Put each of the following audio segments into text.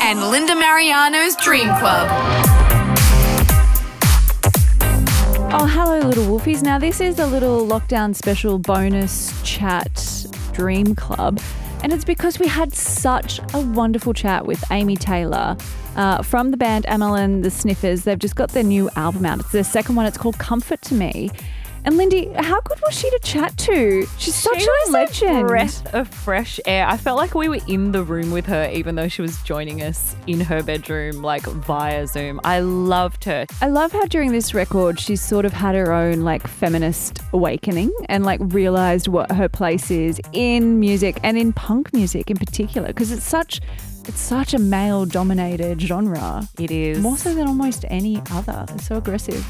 and Linda Mariano's Dream Club. Oh, hello, little wolfies. Now, this is a little lockdown special bonus chat Dream Club. And it's because we had such a wonderful chat with Amy Taylor uh, from the band Amyl and the Sniffers. They've just got their new album out. It's their second one. It's called Comfort to Me. And Lindy, how good was she to chat to? She's such she a legend. A breath of fresh air. I felt like we were in the room with her, even though she was joining us in her bedroom, like via Zoom. I loved her. I love how during this record she's sort of had her own like feminist awakening and like realized what her place is in music and in punk music in particular because it's such it's such a male dominated genre. It is. More so than almost any other. They're so aggressive.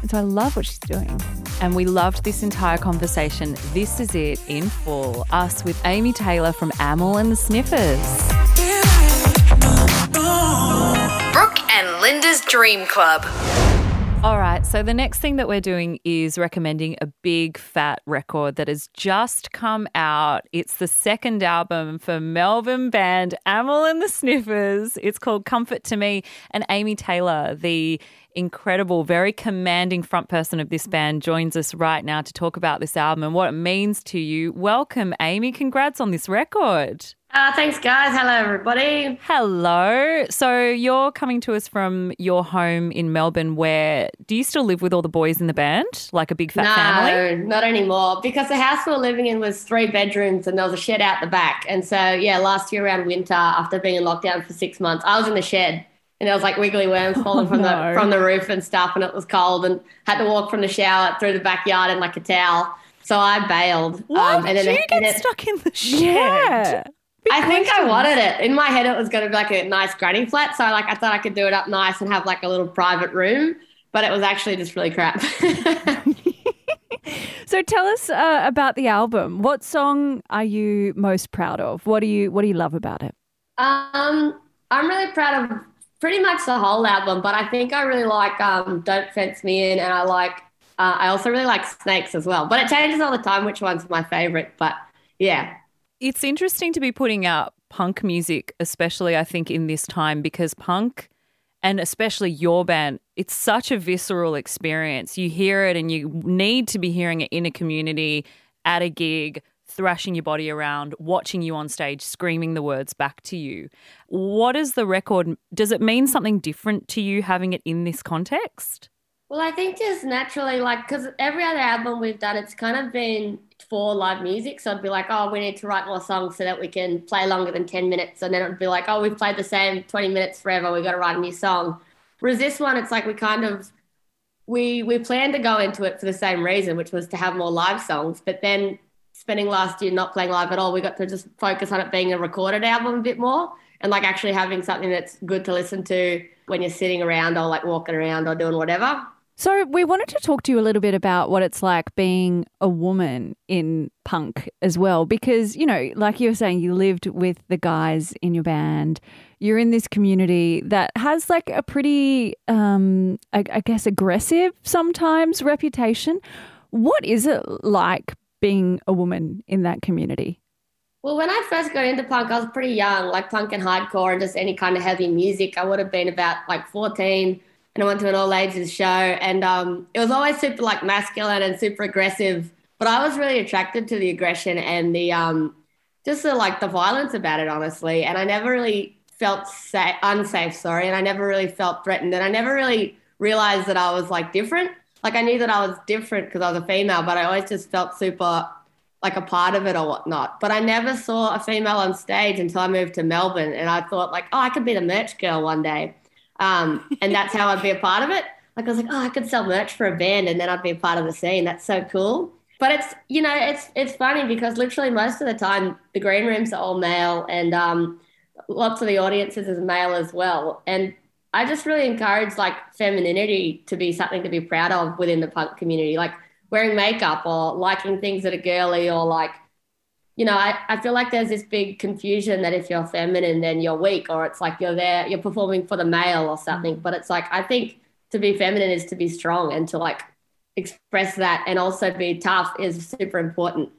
And so I love what she's doing. And we loved this entire conversation. This is it in full. Us with Amy Taylor from Amyl and the Sniffers. Brooke and Linda's Dream Club. All right, so the next thing that we're doing is recommending a big fat record that has just come out. It's the second album for Melbourne band Amyl and the Sniffers. It's called Comfort to Me. And Amy Taylor, the incredible, very commanding front person of this band, joins us right now to talk about this album and what it means to you. Welcome, Amy. Congrats on this record. Uh, thanks, guys. Hello, everybody. Hello. So you're coming to us from your home in Melbourne. Where do you still live with all the boys in the band, like a big fat no, family? No, not anymore. Because the house we were living in was three bedrooms, and there was a shed out the back. And so, yeah, last year around winter, after being in lockdown for six months, I was in the shed, and there was like wiggly worms falling from no. the from the roof and stuff, and it was cold, and had to walk from the shower through the backyard in like a towel. So I bailed. What? Um, and then you get it- stuck in the shed? Yeah. I think I wanted it. In my head, it was going to be like a nice granny flat. So like I thought I could do it up nice and have like a little private room, but it was actually just really crap. So tell us uh, about the album. What song are you most proud of? What do you What do you love about it? um, I'm really proud of pretty much the whole album, but I think I really like um, "Don't Fence Me In," and I like. Uh, I also really like Snakes as well, but it changes all the time which one's my favorite. But yeah, It's interesting to be putting out punk music, especially I think in this time, because punk and especially your band, it's such a visceral experience. You hear it and you need to be hearing it in a community, at a gig, thrashing your body around, watching you on stage, screaming the words back to you. What is the record? Does it mean something different to you having it in this context? Well, I think just naturally, like, because every other album we've done, it's kind of been for live music. So I'd be like, oh, we need to write more songs so that we can play longer than 10 minutes. And then it'd be like, oh, we've played the same 20 minutes forever. We've got to write a new song. Whereas this one, it's like we kind of, we, we planned to go into it for the same reason, which was to have more live songs. But then spending last year not playing live at all, we got to just focus on it being a recorded album a bit more and like actually having something that's good to listen to when you're sitting around or like walking around or doing whatever. So we wanted to talk to you a little bit about what it's like being a woman in punk as well, because you know, like you were saying, you lived with the guys in your band. You're in this community that has like a pretty, um, I, I guess, aggressive sometimes reputation. What is it like being a woman in that community? Well, when I first got into punk, I was pretty young, like punk and hardcore and just any kind of heavy music. I would have been about like 14 and I went to an all ages show and um, it was always super like masculine and super aggressive. But I was really attracted to the aggression and the um, just the like the violence about it, honestly. And I never really felt sa- unsafe, sorry. And I never really felt threatened. And I never really realized that I was like different. Like I knew that I was different because I was a female, but I always just felt super like a part of it or whatnot. But I never saw a female on stage until I moved to Melbourne, and I thought like, oh, I could be the merch girl one day, um, and that's how I'd be a part of it. Like I was like, oh, I could sell merch for a band, and then I'd be a part of the scene. That's so cool. But it's you know it's it's funny because literally most of the time the green rooms are all male, and um, lots of the audiences is male as well, and I just really encourage like femininity to be something to be proud of within the punk community. Like wearing makeup or liking things that are girly or like you know I, I feel like there's this big confusion that if you're feminine then you're weak or it's like you're there you're performing for the male or something mm. but it's like i think to be feminine is to be strong and to like express that and also be tough is super important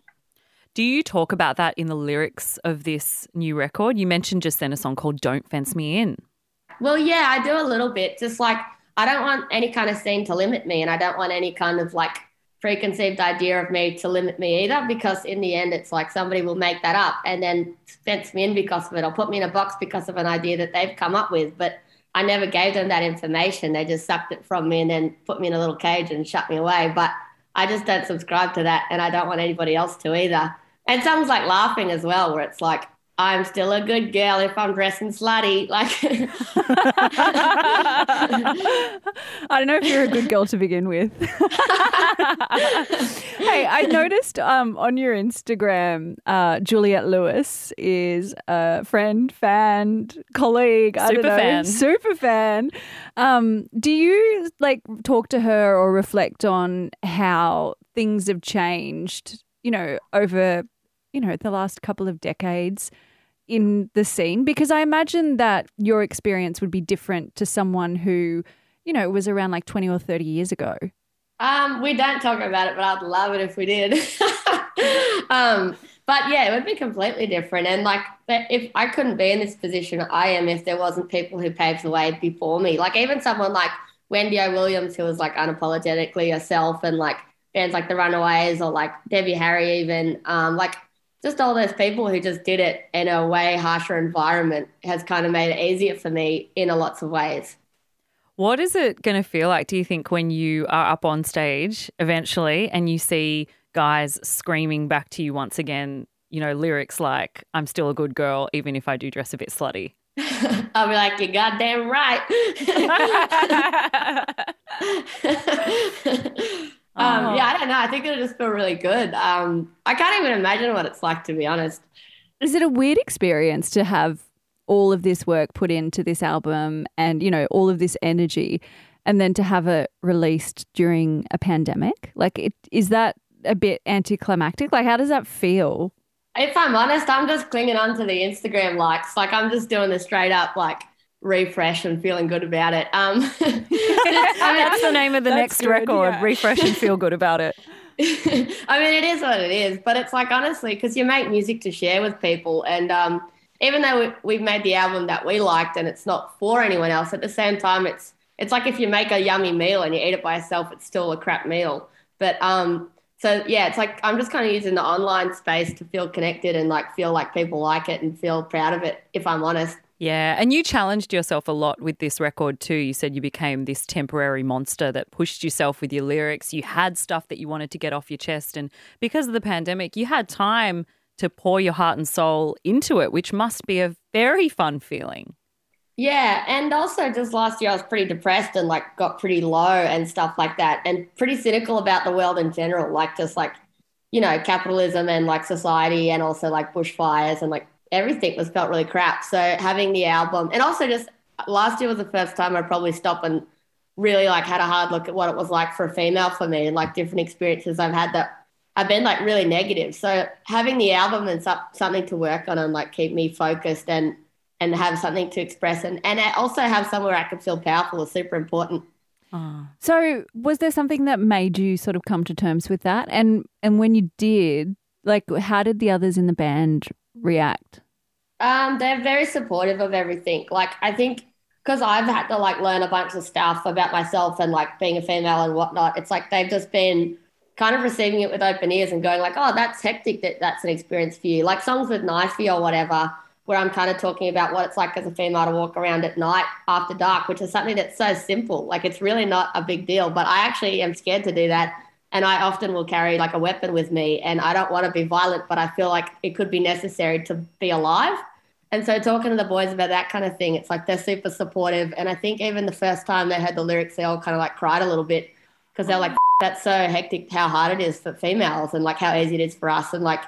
Do you talk about that in the lyrics of this new record? You mentioned just then a song called Don't Fence Me In. Well, yeah, I do a little bit. Just like I don't want any kind of scene to limit me, and I don't want any kind of like preconceived idea of me to limit me either, because in the end, it's like somebody will make that up and then fence me in because of it, or put me in a box because of an idea that they've come up with. But I never gave them that information. They just sucked it from me and then put me in a little cage and shut me away. But I just don't subscribe to that, and I don't want anybody else to either. And some's like laughing as well, where it's like, I'm still a good girl if I'm dressing slutty. Like, I don't know if you're a good girl to begin with. hey, I noticed um, on your Instagram, uh, Juliette Lewis is a friend, fan, colleague, I Super don't know, fan. super fan. Um, do you like talk to her or reflect on how things have changed? You know, over you know the last couple of decades in the scene because I imagine that your experience would be different to someone who, you know, was around like 20 or 30 years ago. um, we don't talk about it, but I'd love it if we did. um, but yeah, it would be completely different. And like, if I couldn't be in this position I am if there wasn't people who paved the way before me, like even someone like Wendy O. Williams, who was like unapologetically herself, and like bands like the Runaways or like Debbie Harry, even um, like just all those people who just did it in a way harsher environment has kind of made it easier for me in a lots of ways. What is it going to feel like, do you think, when you are up on stage eventually and you see guys screaming back to you once again, you know, lyrics like, I'm still a good girl, even if I do dress a bit slutty? I'll be like, you're goddamn right. um, yeah, I don't know. I think it'll just feel really good. Um, I can't even imagine what it's like, to be honest. Is it a weird experience to have all of this work put into this album and, you know, all of this energy and then to have it released during a pandemic? Like, it, is that a bit anticlimactic? Like, how does that feel? If I'm honest, I'm just clinging on to the Instagram likes. Like, I'm just doing the straight up, like, refresh and feeling good about it. Um, That's the name of the That's next good, record. yeah. Refresh and feel good about it. I mean, it is what it is, but it's like honestly, because you make music to share with people, and um, even though we, we've made the album that we liked, and it's not for anyone else, at the same time, it's it's like if you make a yummy meal and you eat it by yourself, it's still a crap meal. But um, so yeah, it's like I'm just kind of using the online space to feel connected and like feel like people like it and feel proud of it. If I'm honest. Yeah, and you challenged yourself a lot with this record too. You said you became this temporary monster that pushed yourself with your lyrics. You had stuff that you wanted to get off your chest, and because of the pandemic, you had time to pour your heart and soul into it, which must be a very fun feeling. Yeah, and also just last year I was pretty depressed and like got pretty low and stuff like that, and pretty cynical about the world in general, like just like you know capitalism and like society, and also like bushfires and like everything was felt really crap. So having the album, and also just last year was the first time I probably stopped and really like had a hard look at what it was like for a female for me, and like different experiences I've had that I've been like really negative. So having the album and so- something to work on and like keep me focused and and have something to express and, and I also have somewhere I can feel powerful is super important. Ah. So, was there something that made you sort of come to terms with that? And and when you did, like, how did the others in the band react? Um, they're very supportive of everything. Like I think because I've had to like learn a bunch of stuff about myself and like being a female and whatnot. It's like they've just been kind of receiving it with open ears and going like, oh, that's hectic that that's an experience for you. Like songs with Knifey or whatever, where I'm kind of talking about what it's like as a female to walk around at night after dark, which is something that's so simple. Like it's really not a big deal, but I actually am scared to do that. And I often will carry like a weapon with me and I don't want to be violent, but I feel like it could be necessary to be alive. And so talking to the boys about that kind of thing, it's like they're super supportive. And I think even the first time they heard the lyrics, they all kind of like cried a little bit because they're like, that's so hectic how hard it is for females and like how easy it is for us. And like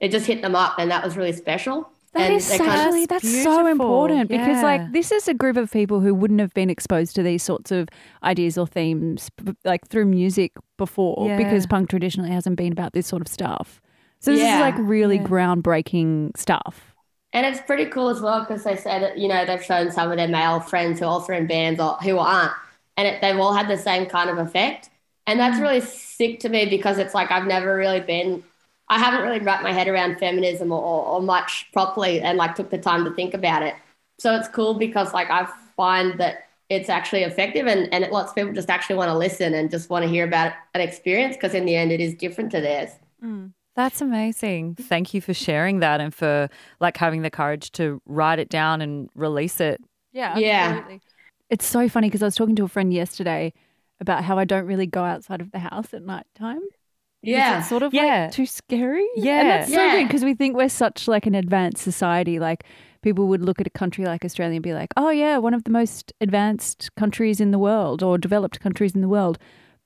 it just hit them up and that was really special. That and is kind of- actually that's so beautiful. important because like this is a group of people who wouldn't have been exposed to these sorts of ideas or themes like through music before Yeah. because punk traditionally hasn't been about this sort of stuff. So this is like really Yeah. groundbreaking stuff. And it's pretty cool as well because they say that, you know, they've shown some of their male friends who are also in bands or who aren't, and it, they've all had the same kind of effect. And that's really sick to me because it's like I've never really been, I haven't really wrapped my head around feminism or, or, or much properly and like took the time to think about it. So it's cool because like I find that it's actually effective and, and lots of people just actually want to listen and just want to hear about an experience because in the end it is different to theirs. Mm. That's amazing. Thank you for sharing that and for like having the courage to write it down and release it. Yeah. Yeah. It's so funny because I was talking to a friend yesterday about how I don't really go outside of the house at night time. Yeah. It's sort of Yeah. like too scary. Yeah. And that's so Yeah. weird because we think we're such like an advanced society. Like people would look at a country like Australia and be like, oh, yeah, one of the most advanced countries in the world or developed countries in the world.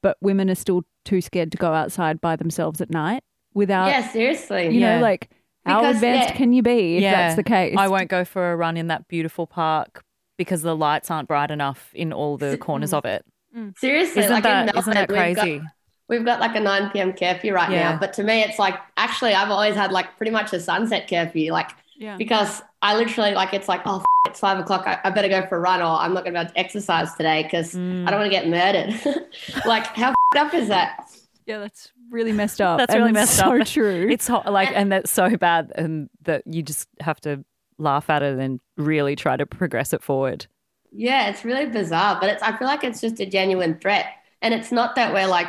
But women are still too scared to go outside by themselves at night without, yeah, seriously. you Yeah. know, like how advanced yeah. can you be if that's the case? I won't go for a run in that beautiful park because the lights aren't bright enough in all the corners of it. Seriously. Isn't like that in isn't that Melbourne, we've got- crazy? We've got like a 9 p.m. curfew right Yeah. now, but to me, it's like actually, I've always had like pretty much a sunset curfew, like Yeah. because I literally like it's like oh f- it's five o'clock, I, I better go for a run, or I'm not going to be able to exercise today because Mm. I don't want to get murdered. like how f- up is that? Yeah, that's really messed up. That's and really it's messed so up. true. It's hot, like, and that's so bad, and that you just have to laugh at it and really try to progress it forward. Yeah, it's really bizarre, but it's I feel like it's just a genuine threat, and it's not that we're like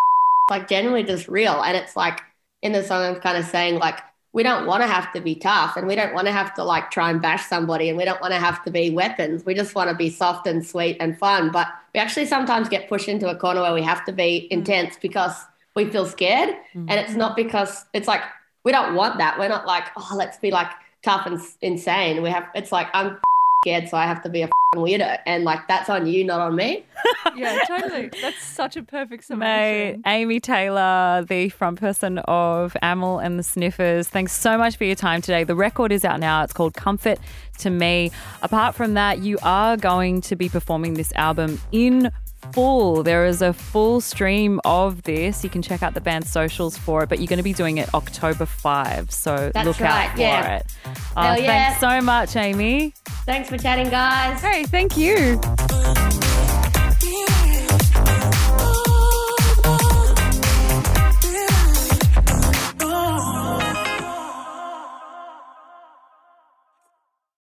like genuinely just real, and it's like in the song I'm kind of saying like we don't want to have to be tough, and we don't want to have to like try and bash somebody, and we don't want to have to be weapons. We just want to be soft and sweet and fun, but we actually sometimes get pushed into a corner where we have to be mm. intense because we feel scared, mm. and it's not because it's like we don't want that. We're not like oh let's be like tough and insane. We have it's like I'm scared, so I have to be a f***ing weirdo, and like that's on you, not on me. yeah, totally. That's such a perfect Mate, Amy Taylor, the front person of Amyl and the Sniffers, thanks so much for your time today. The record is out now. It's called Comfort to Me. Apart from that, you are going to be performing this album in full. There is a full stream of this. You can check out the band's socials for it, but you're going to be doing it October 5. So That's look right, out for yeah. it. Oh, yeah. Thanks so much, Amy. Thanks for chatting, guys. Hey, thank you.